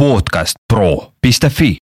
podcastpro.fi